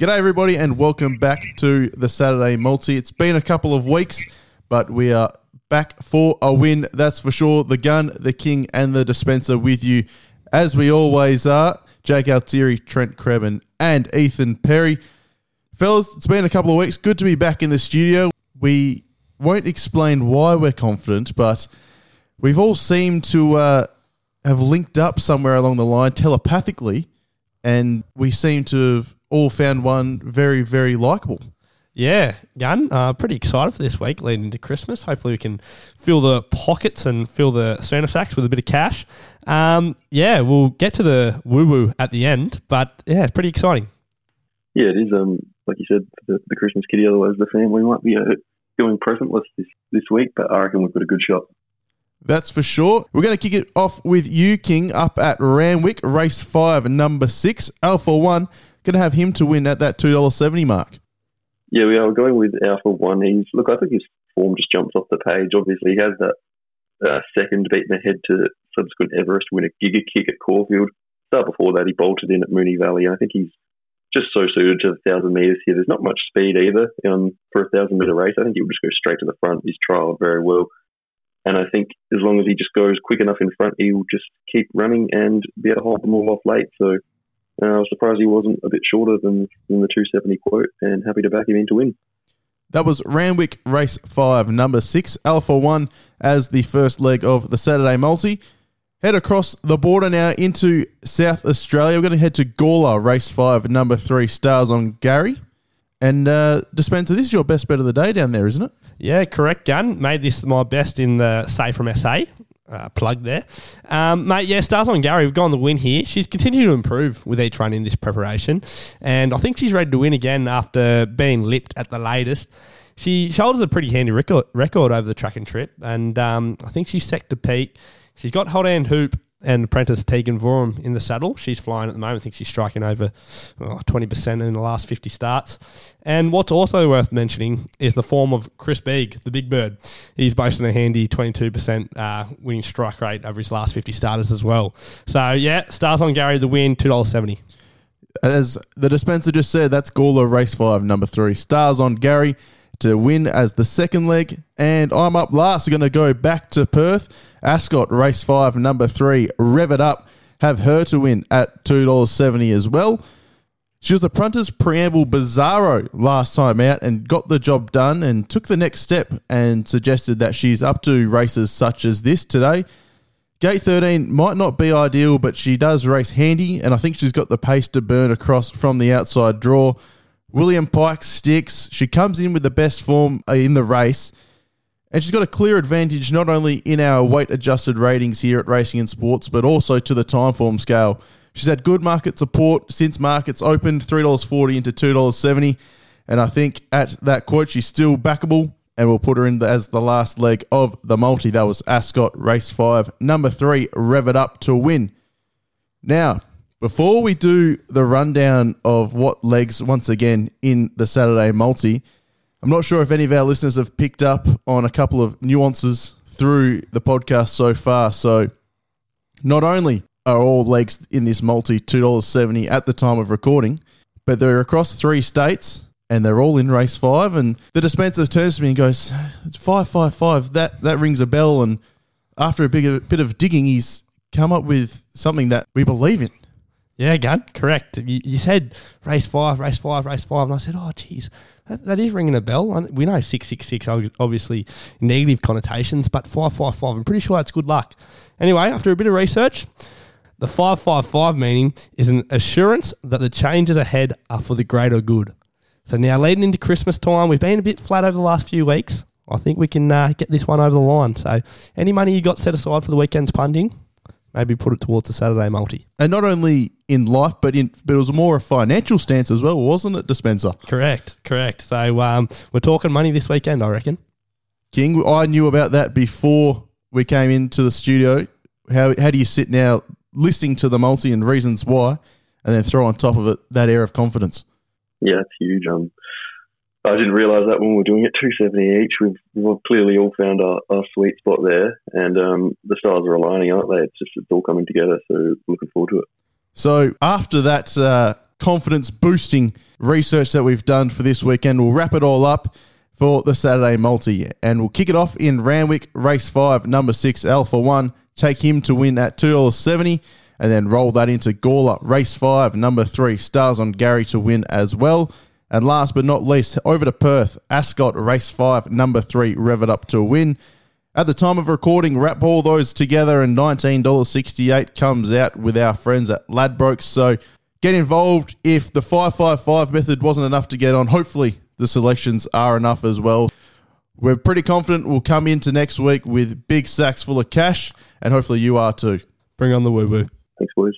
G'day, everybody, and welcome back to the Saturday Multi. It's been a couple of weeks, but we are back for a win. That's for sure. The gun, the king, and the dispenser with you, as we always are. Jake Altieri, Trent Krebin, and Ethan Perry. Fellas, it's been a couple of weeks. Good to be back in the studio. We won't explain why we're confident, but we've all seemed to uh, have linked up somewhere along the line telepathically, and we seem to have all found one very, very likable. Yeah, Gun, uh, pretty excited for this week leading into Christmas. Hopefully, we can fill the pockets and fill the Santa sacks with a bit of cash. Um, yeah, we'll get to the woo woo at the end, but yeah, it's pretty exciting. Yeah, it is. Um, like you said, the, the Christmas kitty. Otherwise, the family might be uh, going presentless this this week, but I reckon we've got a good shot. That's for sure. We're going to kick it off with you, King, up at Randwick, race five, number six, Alpha One. Going to have him to win at that $2.70 mark. Yeah, we are going with Alpha One. He's look, I think his form just jumps off the page. Obviously, he has that uh, second beaten ahead to subsequent Everest win a Giga Kick at Caulfield. Start before that, he bolted in at Moonee Valley. and I think he's just so suited to the thousand meters here. There's not much speed either um, for a thousand meter race. I think he would just go straight to the front. He's trialled very well. And I think as long as he just goes quick enough in front, he will just keep running and be able to hold them all off late. So uh, I was surprised he wasn't a bit shorter than, than the 270 quote and happy to back him in to win. That was Randwick Race 5, number 6, Alpha 1, as the first leg of the Saturday multi. Head across the border now into South Australia. We're going to head to Gawler, Race 5, number 3, Stars on Gary. And uh, Dispenser, this is your best bet of the day down there, isn't it? Yeah, correct, Gun. Made this my best in the Say from SA. Uh, plug there. Um, mate, yeah, Stars on Gary, we've gone the win here. She's continued to improve with each run in this preparation. And I think she's ready to win again after being lipped at the latest. She shoulders a pretty handy record, record over the track and trip. And um, I think she's set to peak. She's got hot hand hoop and apprentice Tegan Voorham in the saddle. She's flying at the moment. I think she's striking over oh, 20% in the last 50 starts. And what's also worth mentioning is the form of Chris Bieg, the big bird. He's boasting a handy 22% uh, winning strike rate over his last 50 starters as well. So, yeah, stars on Gary, the win, $2.70. As the dispenser just said, that's Gawler Race 5, number 3. Stars on Gary to win as the second leg. And I'm up last. We're going to go back to Perth. Ascot, race five, number three, rev it up. Have her to win at $2.70 as well. She was the Prunter's Preamble Bizarro last time out and got the job done and took the next step and suggested that she's up to races such as this today. Gate 13 might not be ideal, but she does race handy, and I think she's got the pace to burn across from the outside draw. William Pike sticks. She comes in with the best form uh, in the race. And she's got a clear advantage not only in our weight adjusted ratings here at Racing and Sports, but also to the time form scale. She's had good market support since markets opened $3.40 into $2.70. And I think at that quote, she's still backable. And we'll put her in as the last leg of the multi. That was Ascot Race 5. Number 3, Rev It Up to win. Now, before we do the rundown of what legs once again in the Saturday multi, I'm not sure if any of our listeners have picked up on a couple of nuances through the podcast so far. So, not only are all legs in this multi $2.70 at the time of recording, but they're across three states and they're all in race five. And the dispenser turns to me and goes, It's 555. That, that rings a bell. And after a big, bit of digging, he's come up with something that we believe in. Yeah, gun correct. You, you, said race five, race five, race five, and I said, oh, geez, that, that is ringing a bell. We know six six six obviously negative connotations, but five five five. I'm pretty sure that's good luck. Anyway, after a bit of research, the five five five meaning is an assurance that the changes ahead are for the greater good. So now leading into Christmas time, we've been a bit flat over the last few weeks. I think we can uh, get this one over the line. So any money you got set aside for the weekend's punting, maybe put it towards the Saturday multi. And not only in life, but in but it was more a financial stance as well, wasn't it, Dispenser? Correct, correct. So um, we're talking money this weekend, I reckon. King, I knew about that before we came into the studio. How how do you sit now, listening to the multi and reasons why, and then throw on top of it that air of confidence? Yeah, it's huge. Um, I didn't realise that when we are doing it 270 each. We've, we've clearly all found our, our sweet spot there, and um, the stars are aligning, aren't they? It's just it's all coming together. So looking forward to it. So after that uh, confidence boosting research that we've done for this weekend. We'll wrap it all up for the Saturday multi. And we'll kick it off in Randwick, race five, number six, Alpha One. Take him to win at $2.70 and then roll that into Gawler, race five, number three, Stars on Gary to win as well. And last but not least, over to Perth, Ascot, race five, number three, rev it up to win. At the time of recording, wrap all those together and $19.68 comes out with our friends at Ladbrokes. So get involved. If the 555 method wasn't enough to get on, hopefully the selections are enough as well. We're pretty confident we'll come into next week with big sacks full of cash, and hopefully you are too. Bring on the woo woo. Thanks, boys.